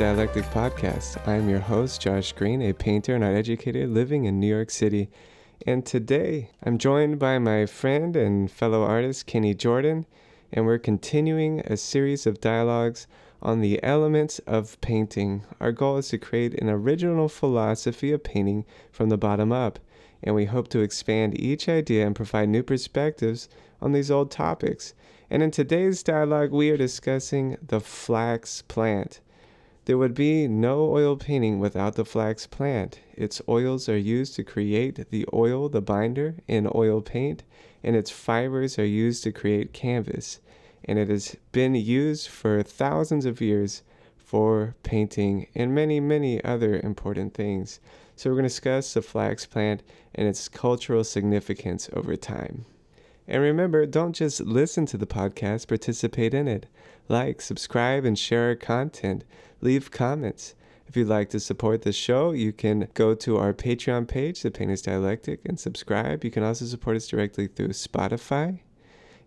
Dialectic Podcast. I am your host, Josh Green, a painter and art educator living in New York City. And today I'm joined by my friend and fellow artist, Kenny Jordan, and we're continuing a series of dialogues on the elements of painting. Our goal is to create an original philosophy of painting from the bottom up, and we hope to expand each idea and provide new perspectives on these old topics. And in today's dialogue, we are discussing the flax plant. There would be no oil painting without the flax plant. Its oils are used to create the oil, the binder, in oil paint, and its fibers are used to create canvas. And it has been used for thousands of years for painting and many, many other important things. So, we're going to discuss the flax plant and its cultural significance over time. And remember, don't just listen to the podcast, participate in it. Like, subscribe, and share our content. Leave comments. If you'd like to support the show, you can go to our Patreon page, The Painter's Dialectic, and subscribe. You can also support us directly through Spotify.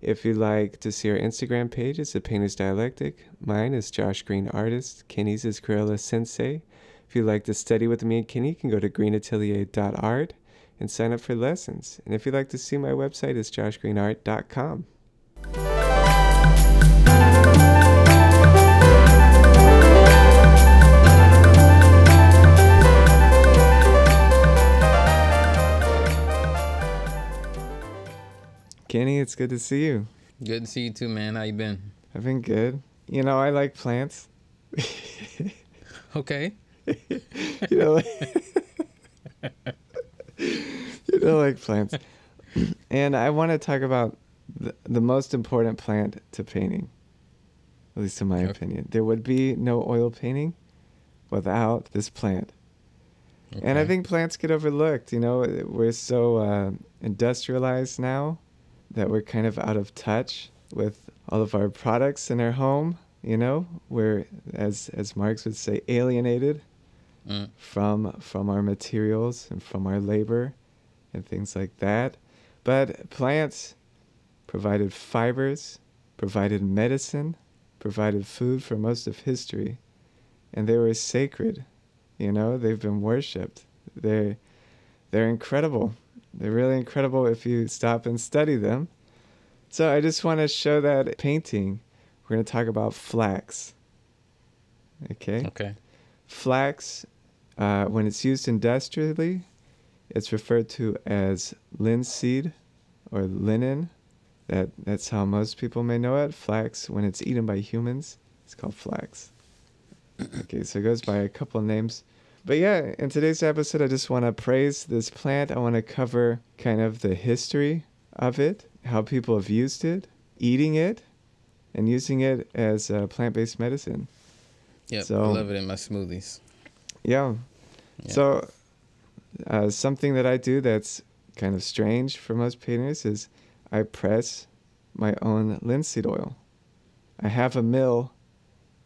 If you'd like to see our Instagram page, it's The Painter's Dialectic. Mine is Josh Green Artist. Kenny's is Crayola Sensei. If you'd like to study with me and Kenny, you can go to greenatelier.art and sign up for lessons. And if you'd like to see my website, it's joshgreenart.com. Kenny, it's good to see you. Good to see you too, man. How you been? I've been good. You know, I like plants. Okay. you know, like, you know, like plants. And I want to talk about the, the most important plant to painting, at least in my Okay. opinion. There would be no oil painting without this plant. And I think plants get overlooked. You know, we're so uh, industrialized now that we're kind of out of touch with all of our products in our home. You know, we're as as Marx would say, alienated Mm. from from our materials and from our labor and things like that. But plants provided fibers, provided medicine, provided food for most of history, and they were sacred. You know, they've been worshipped. They're they're incredible. They're really incredible if you stop and study them. So I just want to show that painting. We're going to talk about flax. Okay? Okay. Flax, uh, when it's used industrially, it's referred to as linseed or linen. That that's how most people may know it. Flax, when it's eaten by humans, it's called flax. okay, so it goes by a couple of names. But yeah, in today's episode, I just want to praise this plant. I want to cover kind of the history of it, how people have used it, eating it, and using it as a plant-based medicine. Yep. So- I love it in my smoothies. Yeah. Yeah. So, uh, something that I do that's kind of strange for most painters is I press my own linseed oil. I have a mill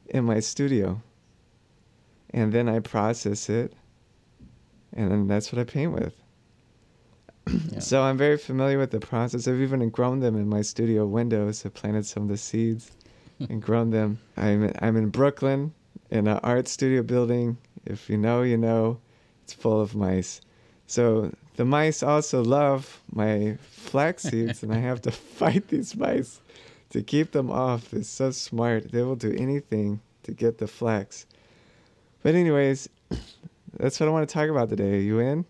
in my studio, and then I process it, and then that's what I paint with. Yeah. So I'm very familiar with the process. I've even grown them in my studio windows. I planted some of the seeds and grown them. I'm I'm in Brooklyn in an art studio building. If you know, you know. It's full of mice. So the mice also love my flax seeds, and I have to fight these mice to keep them off. They're so smart. They will do anything to get the flax. But anyways, that's what I want to talk about today. Are you in?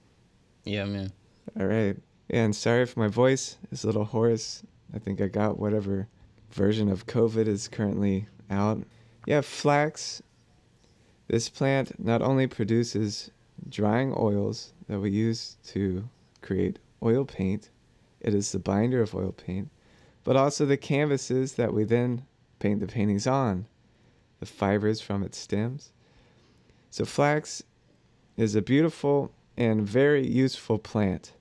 Yeah, man. All right. And sorry if my voice is a little hoarse. I think I got whatever version of COVID is currently out. Yeah, flax. This plant not only produces drying oils that we use to create oil paint, it is the binder of oil paint, but also the canvases that we then paint the paintings on, the fibers from its stems. So, flax is a beautiful and very useful plant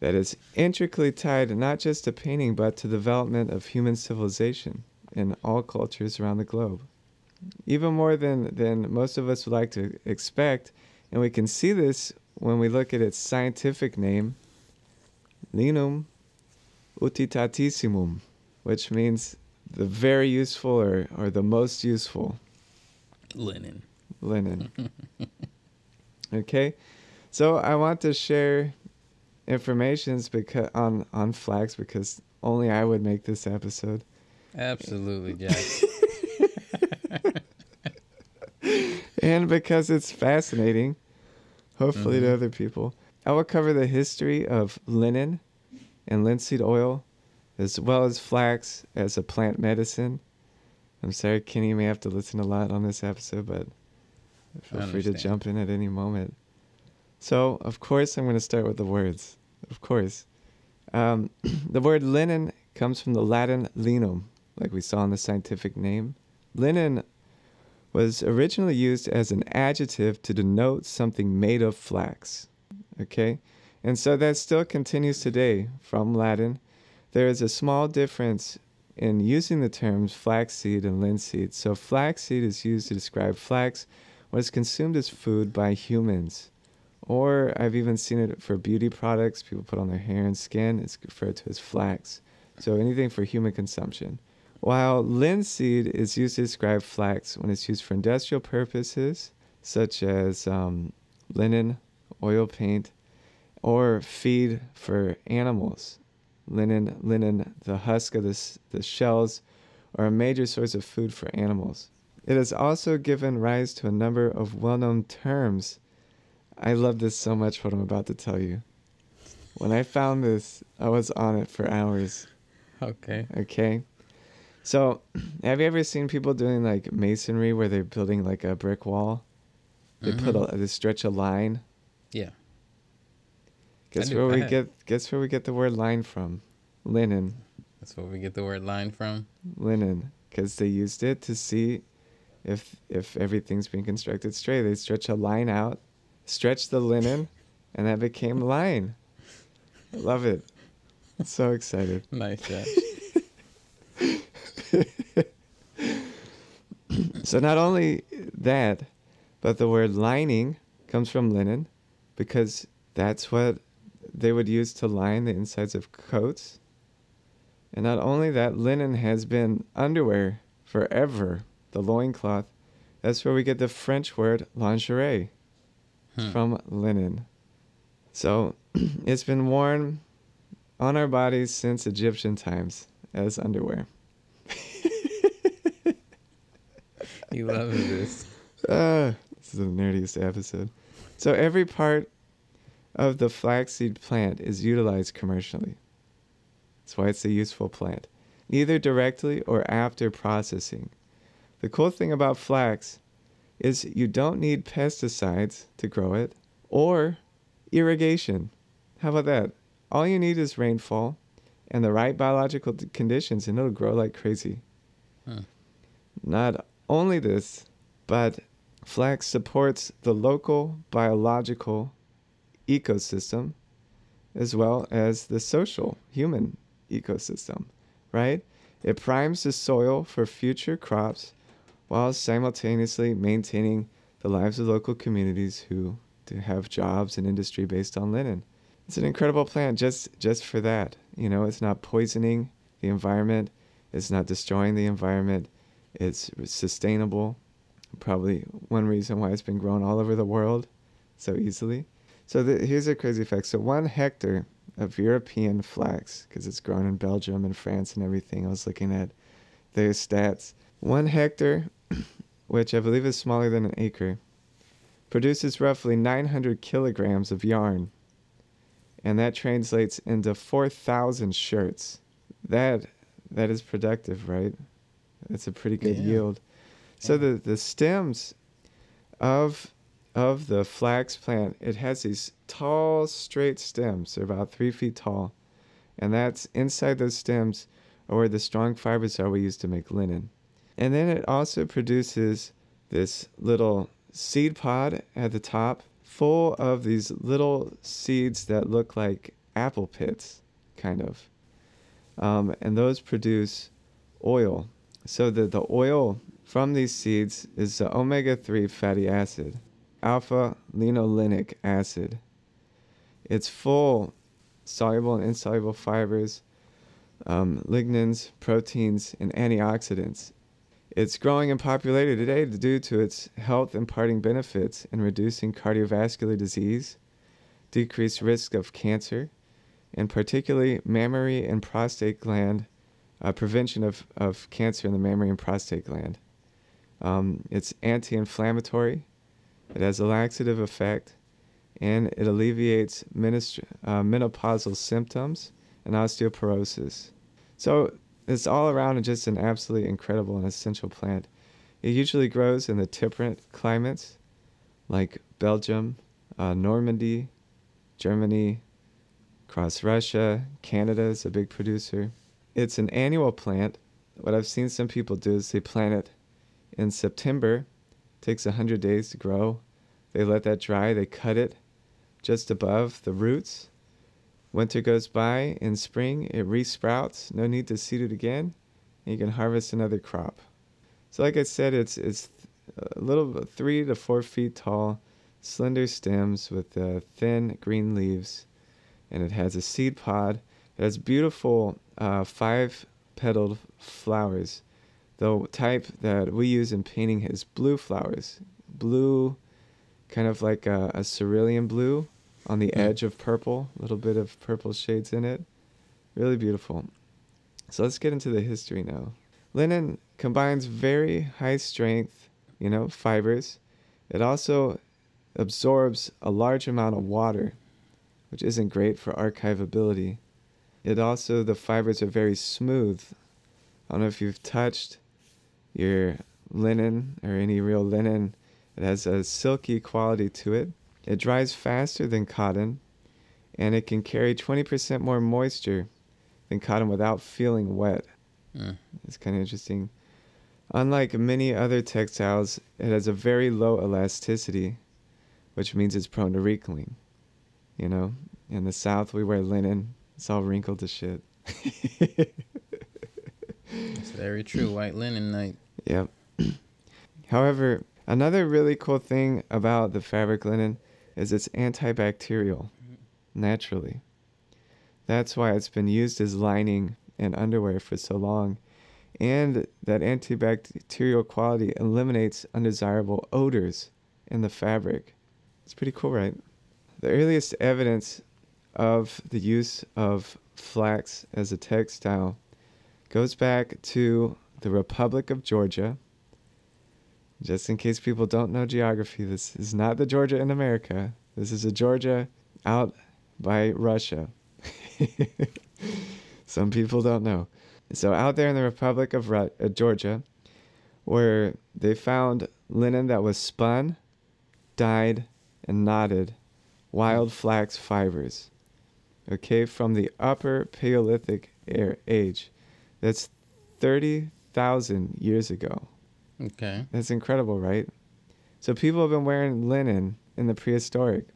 that is intricately tied not just to painting but to the development of human civilization in all cultures around the globe. Even more than, than most of us would like to expect, and we can see this when we look at its scientific name, Linum usitatissimum, which means the very useful or, or the most useful. Linen. Linen. okay, so I want to share informations because on on flax because only I would make this episode, Absolutely, Jack. and because it's fascinating, hopefully to Mhm. other people. I will cover the history of linen and linseed oil, as well as flax as a plant medicine. I'm sorry, Kenny, you may have to listen a lot on this episode, but feel free to jump in at any moment. So, of course, I'm going to start with the words. Of course. Um, the word linen comes from the Latin linum, like we saw in the scientific name. Linen was originally used as an adjective to denote something made of flax. Okay? And so that still continues today from Latin. There is a small difference in using the terms flaxseed and linseed. So, flaxseed is used to describe flax, what is consumed as food by humans. Or I've even seen it for beauty products people put on their hair and skin. It's referred to as flax. So, anything for human consumption. While linseed is used to describe flax when it's used for industrial purposes, such as um, linen, oil paint, or feed for animals. Linen, linen, the husk of the, the shells, are a major source of food for animals. It has also given rise to a number of well known terms. I love this so much, what I'm about to tell you. When I found this, I was on it for hours. okay. Okay. So, have you ever seen people doing like masonry where they're building like a brick wall? They put Mhm. a they stretch a line. Yeah. Guess where we get guess where we get the word line from? Linen, That's where we get the word line from. linen, because they used it to see if if everything's being constructed straight. They stretch a line out, stretch the linen, and that became line. Love it. So excited. Nice, Jack. So not only that, but the word lining comes from linen because that's what they would use to line the insides of coats. And not only that, linen has been underwear forever, the loincloth. That's where we get the French word lingerie Hmm. from linen. So it's been worn on our bodies since Egyptian times as underwear. you love this. Uh, this is the nerdiest episode. So every part of the flaxseed plant is utilized commercially. That's why it's a useful plant, either directly or after processing. The cool thing about flax is you don't need pesticides to grow it or irrigation. How about that? All you need is rainfall and the right biological conditions, and it'll grow like crazy. Hmm. Not only this, but flax supports the local biological ecosystem as well as the social human ecosystem, right? It primes the soil for future crops while simultaneously maintaining the lives of local communities who have jobs and industry based on linen. It's an incredible plant just just for that. You know, it's not poisoning the environment, it's not destroying the environment. It's sustainable. Probably one reason why it's been grown all over the world so easily. So the, here's a crazy fact. So one hectare of European flax, because it's grown in Belgium and France and everything. I was looking at their stats. One hectare, which I believe is smaller than an acre, produces roughly 900 kilograms of yarn, and that translates into 4,000 shirts. That that is productive, right? That's a pretty good Yeah. yield. So Yeah. the the stems of of the flax plant, it has these tall, straight stems. They're about three feet tall, and that's inside those stems are where the strong fibers are we use to make linen. And then it also produces this little seed pod at the top, full of these little seeds that look like apple pits, kind of. Um, and those produce oil. So the, the oil from these seeds is the omega 3 fatty acid, alpha linolenic acid. It's full soluble and insoluble fibers, um, lignans, proteins, and antioxidants. It's growing in popularity today due to its health imparting benefits in reducing cardiovascular disease, decreased risk of cancer, and particularly mammary and prostate gland uh, prevention of, of cancer in the mammary and prostate gland. Um, it's anti inflammatory, it has a laxative effect, and it alleviates ministr- uh, menopausal symptoms and osteoporosis. So it's all around and just an absolutely incredible and essential plant. It usually grows in the temperate climates like Belgium, uh, Normandy, Germany, across Russia, Canada is a big producer. It's an annual plant. What I've seen some people do is they plant it in September. It takes 100 days to grow. They let that dry, they cut it just above the roots. Winter goes by, in spring it resprouts, no need to seed it again, and you can harvest another crop. So like I said, it's it's a little three to four feet tall, slender stems with uh, thin green leaves, and it has a seed pod. It has beautiful uh, five petaled flowers. The type that we use in painting is blue flowers. Blue, kind of like a, a cerulean blue on the hmm. edge of purple, a little bit of purple shades in it. Really beautiful. So let's get into the history now. Linen combines very high strength, you know, fibers. It also absorbs a large amount of water, which isn't great for archivability. It also, the fibers are very smooth. I don't know if you've touched your linen or any real linen. It has a silky quality to it. It dries faster than cotton, and it can carry 20% more moisture than cotton without feeling wet. Mm. It's kind of interesting. Unlike many other textiles, it has a very low elasticity, which means it's prone to wrinkling. You know, in the South, we wear linen, it's all wrinkled to shit. It's very true. White linen night. Yep. However, another really cool thing about the fabric linen is it's antibacterial mm-hmm. naturally. That's why it's been used as lining and underwear for so long. And that antibacterial quality eliminates undesirable odors in the fabric. It's pretty cool, right? The earliest evidence of the use of flax as a textile goes back to the Republic of Georgia. Just in case people don't know geography, this is not the Georgia in America. This is a Georgia out by Russia. Some people don't know. So, out there in the Republic of Ru- uh, Georgia, where they found linen that was spun, dyed, and knotted, wild flax fibers. Okay, from the Upper Paleolithic age. That's 30,000 years ago. Okay. That's incredible, right? So people have been wearing linen in the prehistoric.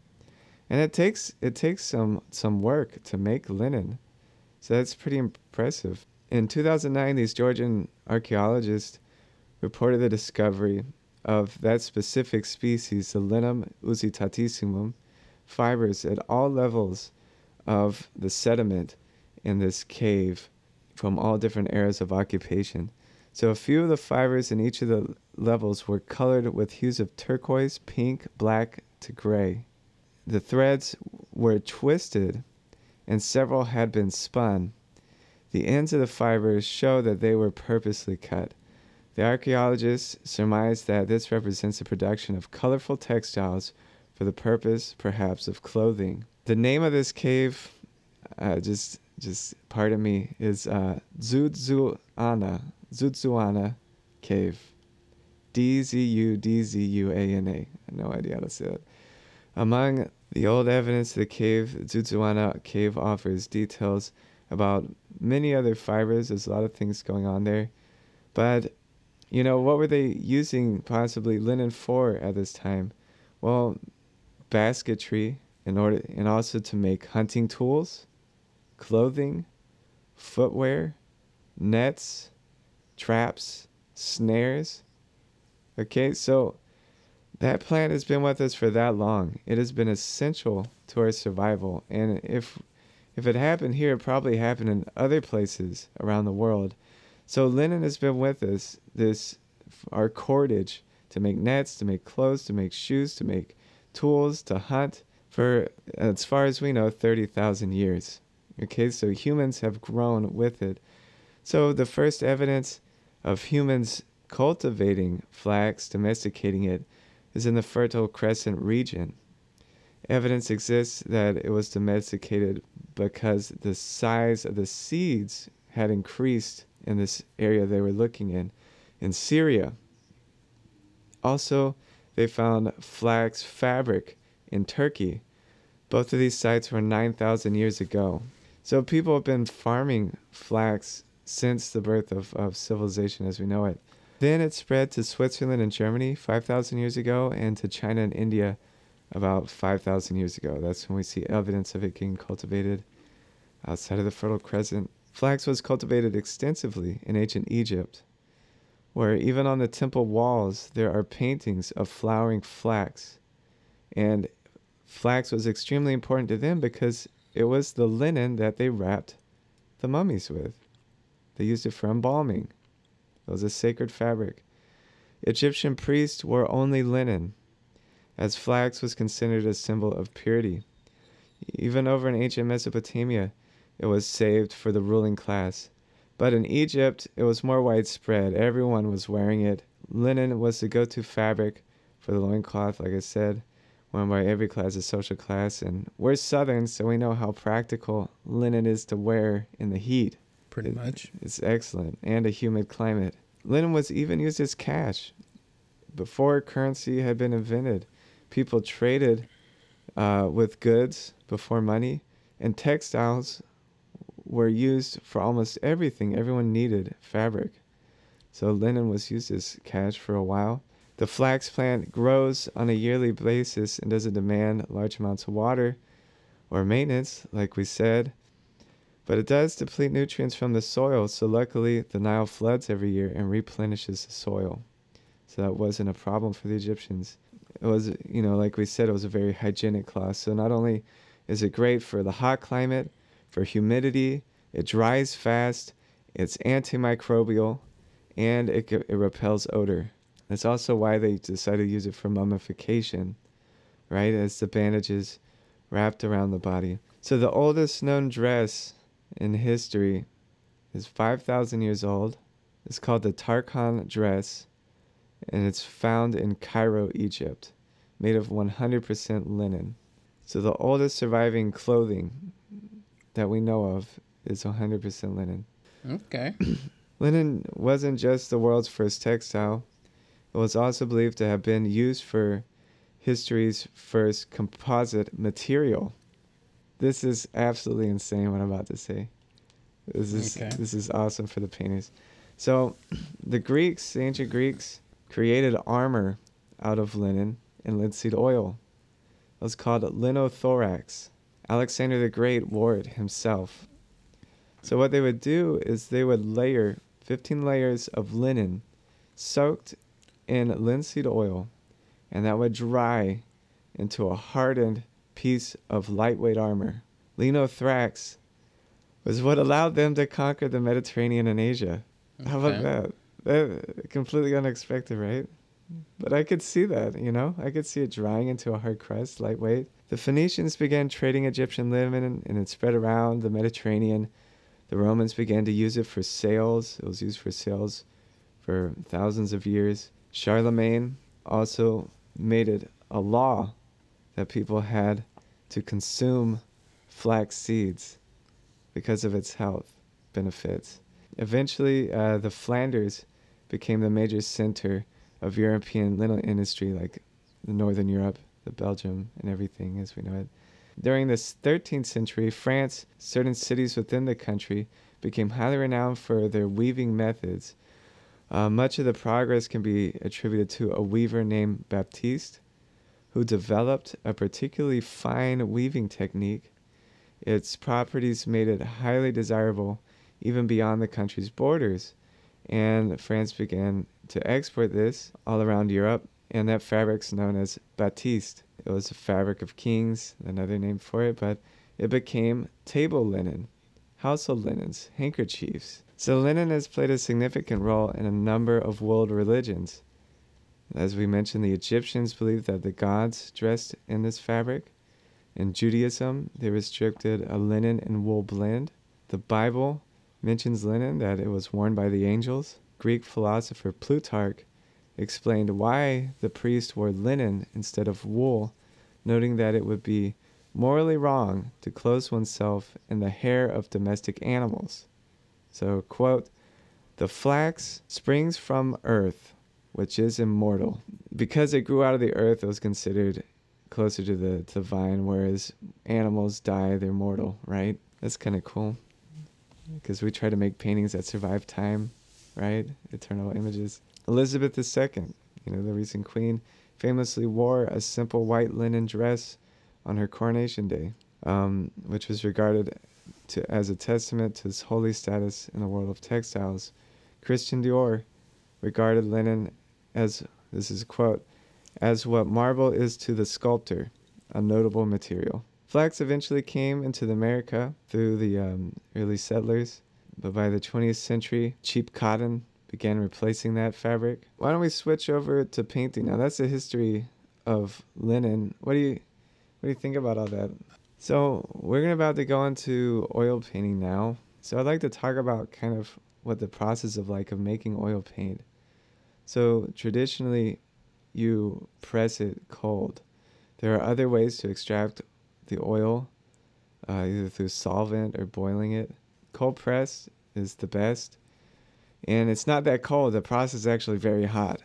And it takes it takes some some work to make linen. So that's pretty impressive. In 2009, these Georgian archaeologists reported the discovery of that specific species, the Linum usitatissimum, fibers at all levels of the sediment in this cave from all different eras of occupation. So a few of the fibers in each of the levels were colored with hues of turquoise, pink, black to gray. The threads were twisted and several had been spun. The ends of the fibers show that they were purposely cut. The archaeologists surmise that this represents the production of colorful textiles for the purpose, perhaps, of clothing. The name of this cave, uh, just just pardon me, is uh, Dzudzuana, Dzudzuana Cave. D Z U D Z U A N A. No idea how to say that. Among the old evidence, the cave, Dzudzuana Cave, offers details about many other fibers. There's a lot of things going on there. But, you know, what were they using possibly linen for at this time? Well, basketry in order and also to make hunting tools, clothing, footwear, nets, traps, snares. Okay, so that plant has been with us for that long. It has been essential to our survival. And if if it happened here, it probably happened in other places around the world. So linen has been with us, this our cordage to make nets, to make clothes, to make shoes, to make tools, to hunt for, as far as we know, 30,000 years. Okay, so humans have grown with it. So the first evidence of humans cultivating flax, domesticating it, is in the Fertile Crescent region. Evidence exists that it was domesticated because the size of the seeds had increased in this area they were looking in, in Syria. Also, they found flax fabric in Turkey. Both of these sites were 9,000 years ago. So people have been farming flax since the birth of, of civilization as we know it. Then it spread to Switzerland and Germany 5,000 years ago and to China and India about 5,000 years ago. That's when we see evidence of it getting cultivated outside of the Fertile Crescent. Flax was cultivated extensively in ancient Egypt, where even on the temple walls there are paintings of flowering flax. And flax was extremely important to them because it was the linen that they wrapped the mummies with. They used it for embalming. It was a sacred fabric. Egyptian priests wore only linen, as flax was considered a symbol of purity. Even over in ancient Mesopotamia, it was saved for the ruling class. But in Egypt, it was more widespread. Everyone was wearing it. Linen was the go to fabric for the loincloth, like I said, worn by every class of social class. And we're Southern, so we know how practical linen is to wear in the heat. Pretty It- much. It's excellent, and a humid climate. Linen was even used as cash. Before currency had been invented, people traded uh, with goods before money, and textiles were used for almost everything. Everyone needed fabric. So linen was used as cash for a while. The flax plant grows on a yearly basis and doesn't demand large amounts of water or maintenance, like we said but it does deplete nutrients from the soil. So luckily, the Nile floods every year and replenishes the soil. So that wasn't a problem for the Egyptians. It was, you know, like we said, it was a very hygienic cloth. So not only is it great for the hot climate, for humidity, it dries fast, it's antimicrobial, and it, it repels odor. That's also why they decided to use it for mummification, right? As the bandages wrapped around the body. So the oldest known dress in history is 5,000 years old. It's called the Tarkhan dress, and it's found in Cairo, Egypt, made of 100% linen. So the oldest surviving clothing that we know of is 100% linen. Okay. Linen wasn't just the world's first textile, it was also believed to have been used for history's first composite material. This is absolutely insane what I'm about to say. This is Okay. this is awesome for the painters. So, the Greeks, the ancient Greeks, created armor out of linen and linseed oil. It was called linothorax. Alexander the Great wore it himself. So what they would do is they would layer 15 layers of linen soaked in linseed oil, and that would dry into a hardened piece of lightweight armor. Linothorax was what allowed them to conquer the Mediterranean and Asia. How about that? That completely unexpected, right? But I could see that, you know? I could see it drying into a hard crust, lightweight. The Phoenicians began trading Egyptian linen and it spread around the Mediterranean. The Romans began to use it for sails. It was used for sails for thousands of years. Charlemagne also made it a law that people had to consume flax seeds because of its health benefits. Eventually, uh, the Flanders became the major center of European linen industry, like the Northern Europe, the Belgium, and everything as we know it. During this 13th century, France, certain cities within the country became highly renowned for their weaving methods. Uh, much of the progress can be attributed to a weaver named Baptiste, who developed a particularly fine weaving technique. Its properties made it highly desirable even beyond the country's borders, and France began to export this all around Europe, and that fabric's known as batiste. It was a fabric of kings, another name for it, but it became table linen. household linens, handkerchiefs. So linen has played a significant role in a number of world religions. As we mentioned, the Egyptians believed that the gods dressed in this fabric. In Judaism, they restricted a linen and wool blend. The Bible mentions linen that it was worn by the angels. Greek philosopher Plutarch explained why the priest wore linen instead of wool, noting that it would be morally wrong to clothe oneself in the hair of domestic animals. So, quote, the flax springs from earth, which is immortal. Because it grew out of the earth, it was considered closer to the to vine, whereas animals die, they're mortal, right? That's kind of cool. Because we try to make paintings that survive time, right? Eternal images. Elizabeth II, you know, the recent queen, famously wore a simple white linen dress on her coronation day, um, which was regarded to, as a testament to his holy status in the world of textiles. Christian Dior regarded linen as, this is a quote, as what marble is to the sculptor, a notable material. Flax eventually came into America through the um, early settlers, but by the 20th century, cheap cotton began replacing that fabric. Why don't we switch over to painting now? That's the history of linen. What do you what do you think about all that? So we're about to go into oil painting now. So I'd like to talk about kind of what the process of like of making oil paint. So traditionally, you press it cold. There are other ways to extract the oil, uh, either through solvent or boiling it. Cold press is the best, and it's not that cold. The process is actually very hot.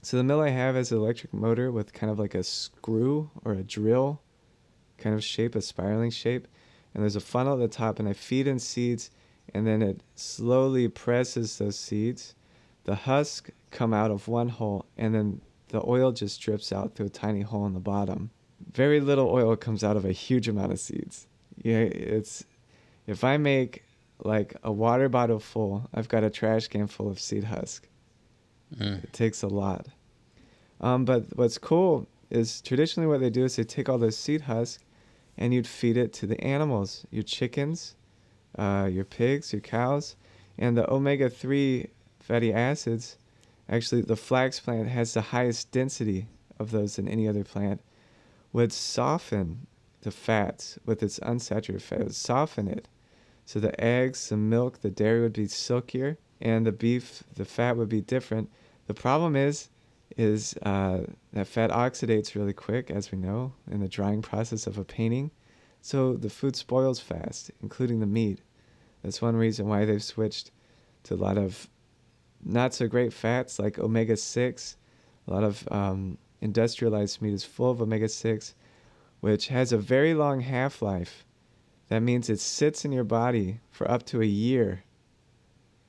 So the mill I have is an electric motor with kind of like a screw or a drill kind of shape, a spiraling shape. And there's a funnel at the top, and I feed in seeds, and then it slowly presses those seeds. The husk come out of one hole, and then the oil just drips out through a tiny hole in the bottom. Very little oil comes out of a huge amount of seeds. Yeah, it's if I make like a water bottle full, I've got a trash can full of seed husk. Mm. It takes a lot. Um, but what's cool is traditionally what they do is they take all those seed husk and you'd feed it to the animals, your chickens, uh, your pigs, your cows, and the omega 3 fatty acids. Actually, the flax plant has the highest density of those than any other plant, would soften the fats with its unsaturated fat, would soften it. So the eggs, the milk, the dairy would be silkier, and the beef, the fat would be different. The problem is, is uh, that fat oxidates really quick, as we know, in the drying process of a painting. So the food spoils fast, including the meat. That's one reason why they've switched to a lot of not so great fats like omega 6. A lot of um, industrialized meat is full of omega 6, which has a very long half life. That means it sits in your body for up to a year.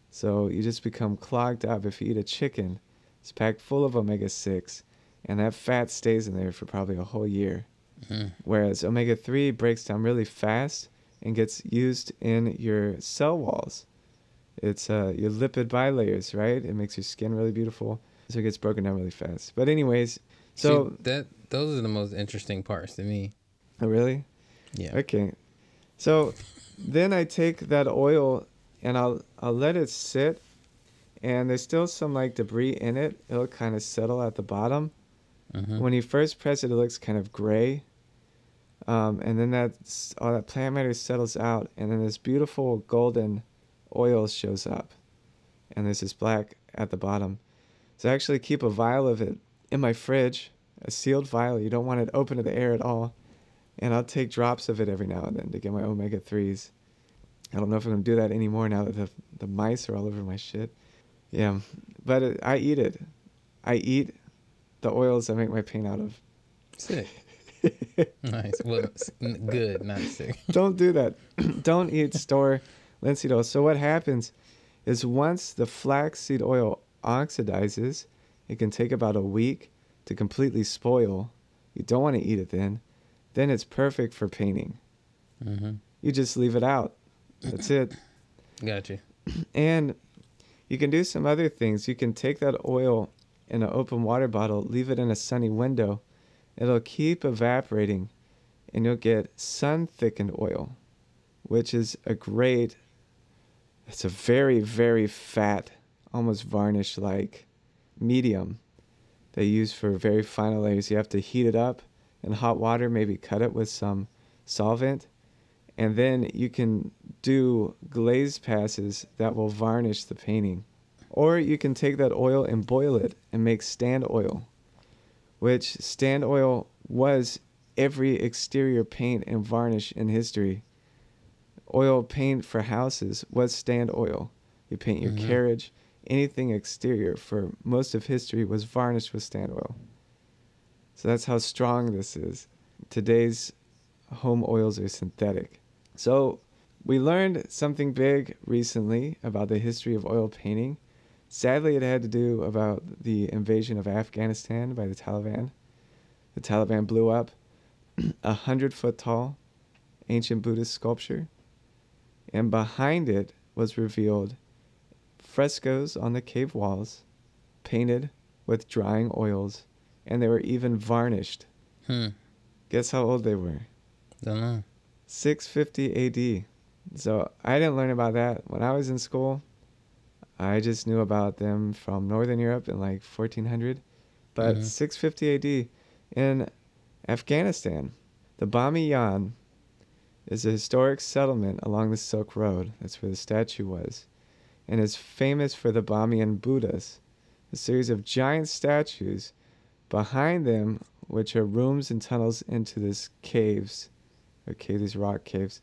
So you just become clogged up if you eat a chicken it's packed full of omega 6, and that fat stays in there for probably a whole year. Mm. Whereas omega 3 breaks down really fast and gets used in your cell walls. It's uh, your lipid bilayers, right? It makes your skin really beautiful. So it gets broken down really fast. But, anyways, so. See, that Those are the most interesting parts to me. Oh, really? Yeah. Okay. So then I take that oil and I'll I'll let it sit and there's still some like debris in it. It'll kind of settle at the bottom. Mm-hmm. When you first press it, it looks kind of gray. Um, and then that all that plant matter settles out, and then this beautiful golden oil shows up, and there's this black at the bottom. So I actually keep a vial of it in my fridge, a sealed vial. You don't want it open to the air at all, and I'll take drops of it every now and then to get my omega threes. I don't know if I'm gonna do that anymore now that the the mice are all over my shit. Yeah, but it, I eat it. I eat the oils I make my paint out of. Sick. nice. Well, good, not sick. Don't do that. Don't eat store linseed oil. So what happens is once the flaxseed oil oxidizes, it can take about a week to completely spoil. You don't want to eat it then. Then it's perfect for painting. Mm-hmm. You just leave it out. That's it. Gotcha. And you can do some other things. You can take that oil in an open water bottle, leave it in a sunny window. It'll keep evaporating and you'll get sun thickened oil, which is a great, it's a very, very fat, almost varnish like medium they use for very final layers. You have to heat it up in hot water, maybe cut it with some solvent, and then you can do glaze passes that will varnish the painting. Or you can take that oil and boil it and make stand oil, which stand oil was every exterior paint and varnish in history. Oil paint for houses was stand oil. You paint your Mhm. carriage, anything exterior for most of history was varnished with stand oil. So that's how strong this is. Today's home oils are synthetic. So we learned something big recently about the history of oil painting. Sadly, it had to do about the invasion of Afghanistan by the Taliban. The Taliban blew up a hundred foot tall ancient Buddhist sculpture, and behind it was revealed frescoes on the cave walls, painted with drying oils, and they were even varnished. Hmm. Guess how old they were? Don't know. 650 AD. So I didn't learn about that when I was in school. I just knew about them from Northern Europe in like 1400. But Mhm. 650 AD in Afghanistan, the Bamiyan is a historic settlement along the Silk Road. That's where the statue was. And is famous for the Bamiyan Buddhas, a series of giant statues behind them, which are rooms and tunnels into these caves okay, these rock caves.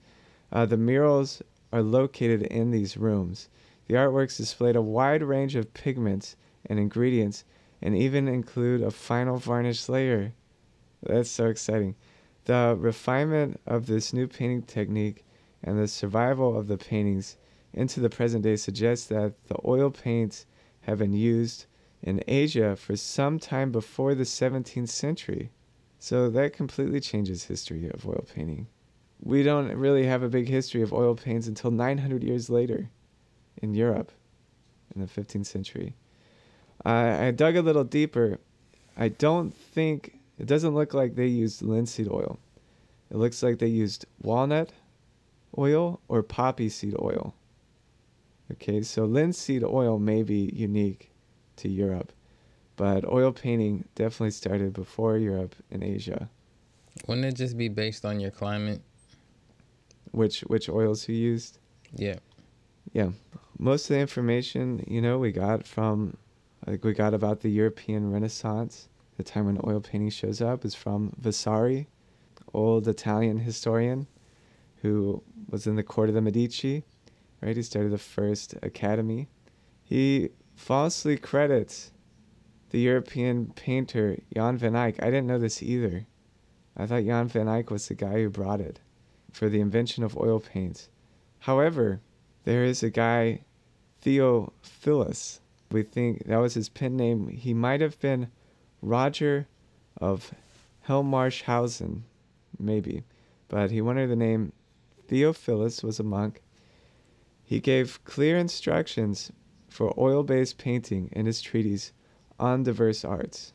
Uh, the murals are located in these rooms. The artworks displayed a wide range of pigments and ingredients and even include a final varnish layer. That's so exciting. The refinement of this new painting technique and the survival of the paintings into the present day suggests that the oil paints have been used in Asia for some time before the 17th century. So that completely changes history of oil painting. We don't really have a big history of oil paints until 900 years later in Europe in the 15th century. I I dug a little deeper. I don't think it doesn't look like they used linseed oil. It looks like they used walnut oil or poppy seed oil. Okay, so linseed oil may be unique to Europe, but oil painting definitely started before Europe and Asia. Wouldn't it just be based on your climate? Which which oils you used? Yeah. Yeah, most of the information you know we got from like we got about the European Renaissance, the time when oil painting shows up, is from Vasari, old Italian historian, who was in the court of the Medici. Right, he started the first academy. He falsely credits the European painter Jan van Eyck. I didn't know this either. I thought Jan van Eyck was the guy who brought it for the invention of oil paints. However, there is a guy, Theophilus. We think that was his pen name. He might have been Roger of Helmarshausen, maybe, but he wanted the name Theophilus was a monk. He gave clear instructions for oil-based painting in his treatise on diverse arts,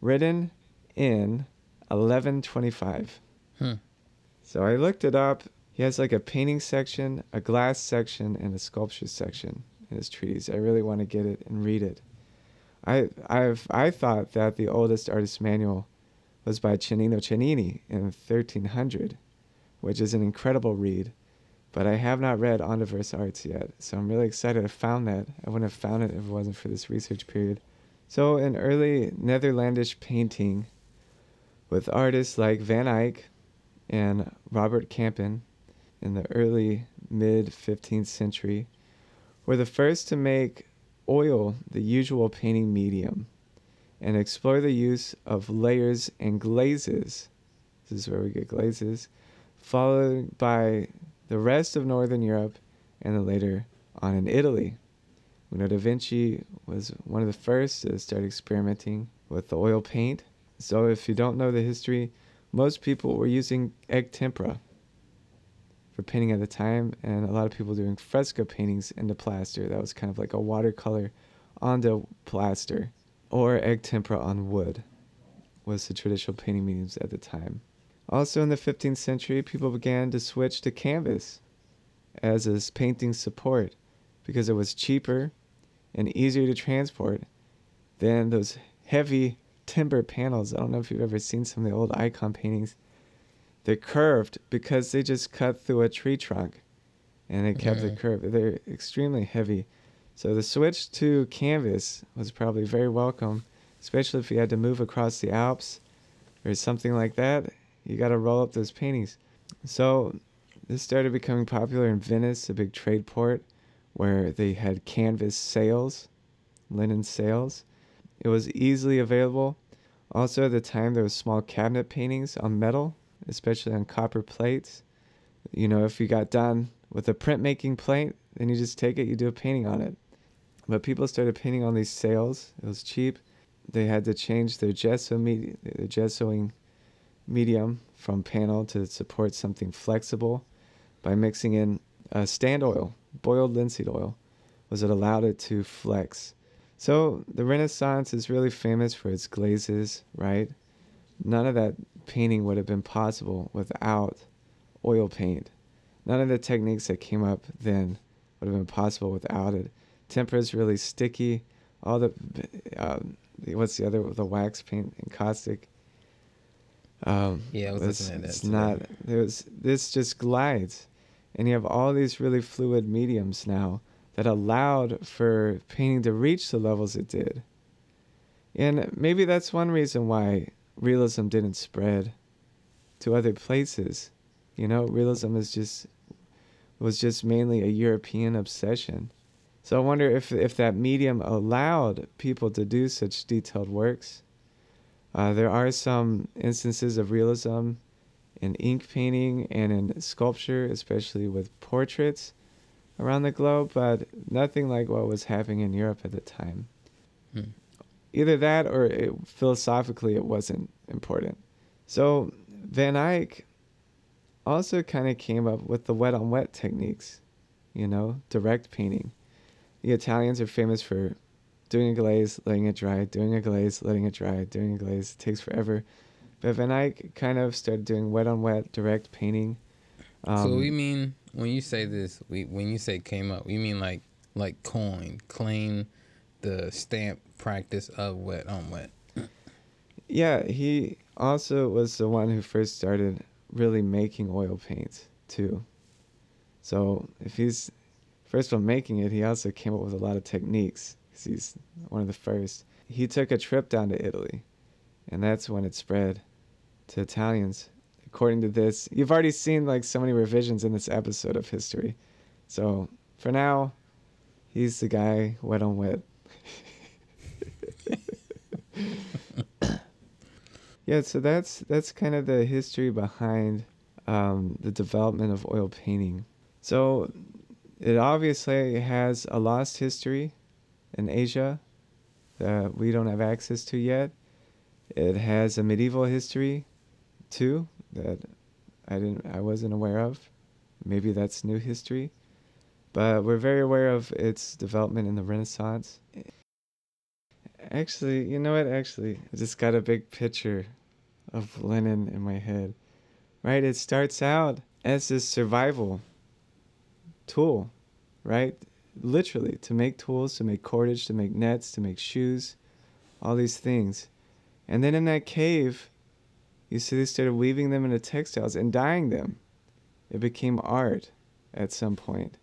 written in 1125. Hmm. So I looked it up. He has like a painting section, a glass section, and a sculpture section in his treatise. I really want to get it and read it. I I've I thought that the oldest artist manual was by Cennino Cennini in 1300, which is an incredible read. But I have not read On Diverse Arts yet, so I'm really excited I found that. I wouldn't have found it if it wasn't for this research period. So, in early Netherlandish painting, with artists like Van Eyck and Robert Campin in the early mid 15th century, were the first to make oil the usual painting medium and explore the use of layers and glazes. This is where we get glazes, followed by the rest of Northern Europe and then later on in Italy. We know Da Vinci was one of the first to start experimenting with oil paint. So if you don't know the history, most people were using egg tempera for painting at the time, and a lot of people doing fresco paintings into plaster. That was kind of like a watercolor onto plaster, or egg tempera on wood was the traditional painting mediums at the time. Also in the 15th century, people began to switch to canvas as a painting support because it was cheaper and easier to transport than those heavy timber panels. I don't know if you've ever seen some of the old icon paintings. They're curved because they just cut through a tree trunk and they kept it curved. They're extremely heavy. So the switch to canvas was probably very welcome, especially if you had to move across the Alps or something like that. You got to roll up those paintings. So this started becoming popular in Venice, a big trade port, where they had canvas sails, linen sails. It was easily available. Also, at the time, there was small cabinet paintings on metal, especially on copper plates. You know, if you got done with a printmaking plate, then you just take it, you do a painting on it. But people started painting on these sails. It was cheap. They had to change their gesso med- their gessoing medium from panel to support something flexible by mixing in uh, stand oil, boiled linseed oil, was it allowed it to flex. So the Renaissance is really famous for its glazes, right? None of that painting would have been possible without oil paint. None of the techniques that came up then would have been possible without it. Tempera is really sticky. All the, um, what's the other, the wax paint encaustic. Um, Yeah, I was it's, that it's today. not. There's this just glides, and you have all these really fluid mediums now that allowed for painting to reach the levels it did. And maybe that's one reason why realism didn't spread to other places. You know, realism is just was just mainly a European obsession. So I wonder if if that medium allowed people to do such detailed works. Uh, there are some instances of realism in ink painting and in sculpture, especially with portraits around the globe, but nothing like what was happening in Europe at the time. Hmm. Either that or it, philosophically it wasn't important. So Van Eyck also kind of came up with the wet on wet techniques, you know, direct painting. The Italians are famous for doing a glaze, letting it dry, doing a glaze, letting it dry, doing a glaze. It takes forever. But Van Eyck kind of started doing wet on wet direct painting. Um, so we mean when you say this, we when you say came up, we mean like like coin, claim the stamp practice of wet on um, wet. Yeah, he also was the one who first started really making oil paints too. So if he's first one making it, he also came up with a lot of techniques 'cause he's one of the first. He took a trip down to Italy, and that's when it spread to Italians. According to this, you've already seen like so many revisions in this episode of history. So for now, he's the guy wet on wet. Yeah, so that's that's kind of the history behind um, the development of oil painting. So it obviously has a lost history in Asia that we don't have access to yet. It has a medieval history too that I didn't I wasn't aware of. Maybe that's new history. But we're very aware of its development in the Renaissance. Actually, you know what? Actually, I just got a big picture of linen in my head. Right? It starts out as this survival tool, right? Literally, to make tools, to make cordage, to make nets, to make shoes, all these things. And then in that cave, you see they started weaving them into textiles and dyeing them. It became art at some point,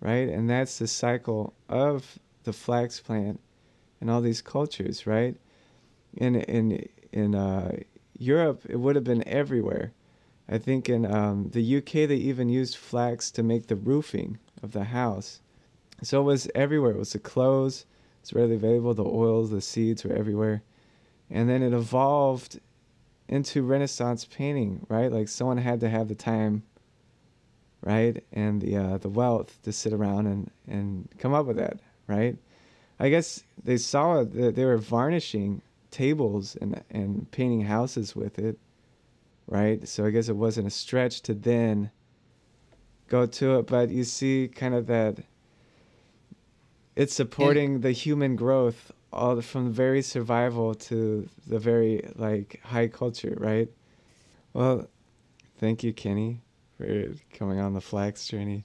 right? And that's the cycle of the flax plant and all these cultures, right? In in in uh, Europe, it would have been everywhere. I think in um, the UK they even used flax to make the roofing of the house. So it was everywhere. It was the clothes. It's readily available. The oils, the seeds were everywhere, and then it evolved into Renaissance painting. Right, like someone had to have the time, right, and the uh, the wealth to sit around and and come up with that. Right, I guess they saw that they were varnishing tables and and painting houses with it right so i guess it wasn't a stretch to then go to it but you see kind of that it's supporting the human growth all the, from the very survival to the very like high culture right Well, thank you, Kenny, for coming on the flax journey.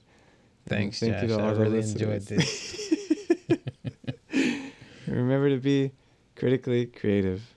Thanks, Josh. I really enjoyed this. Remember to be critically creative.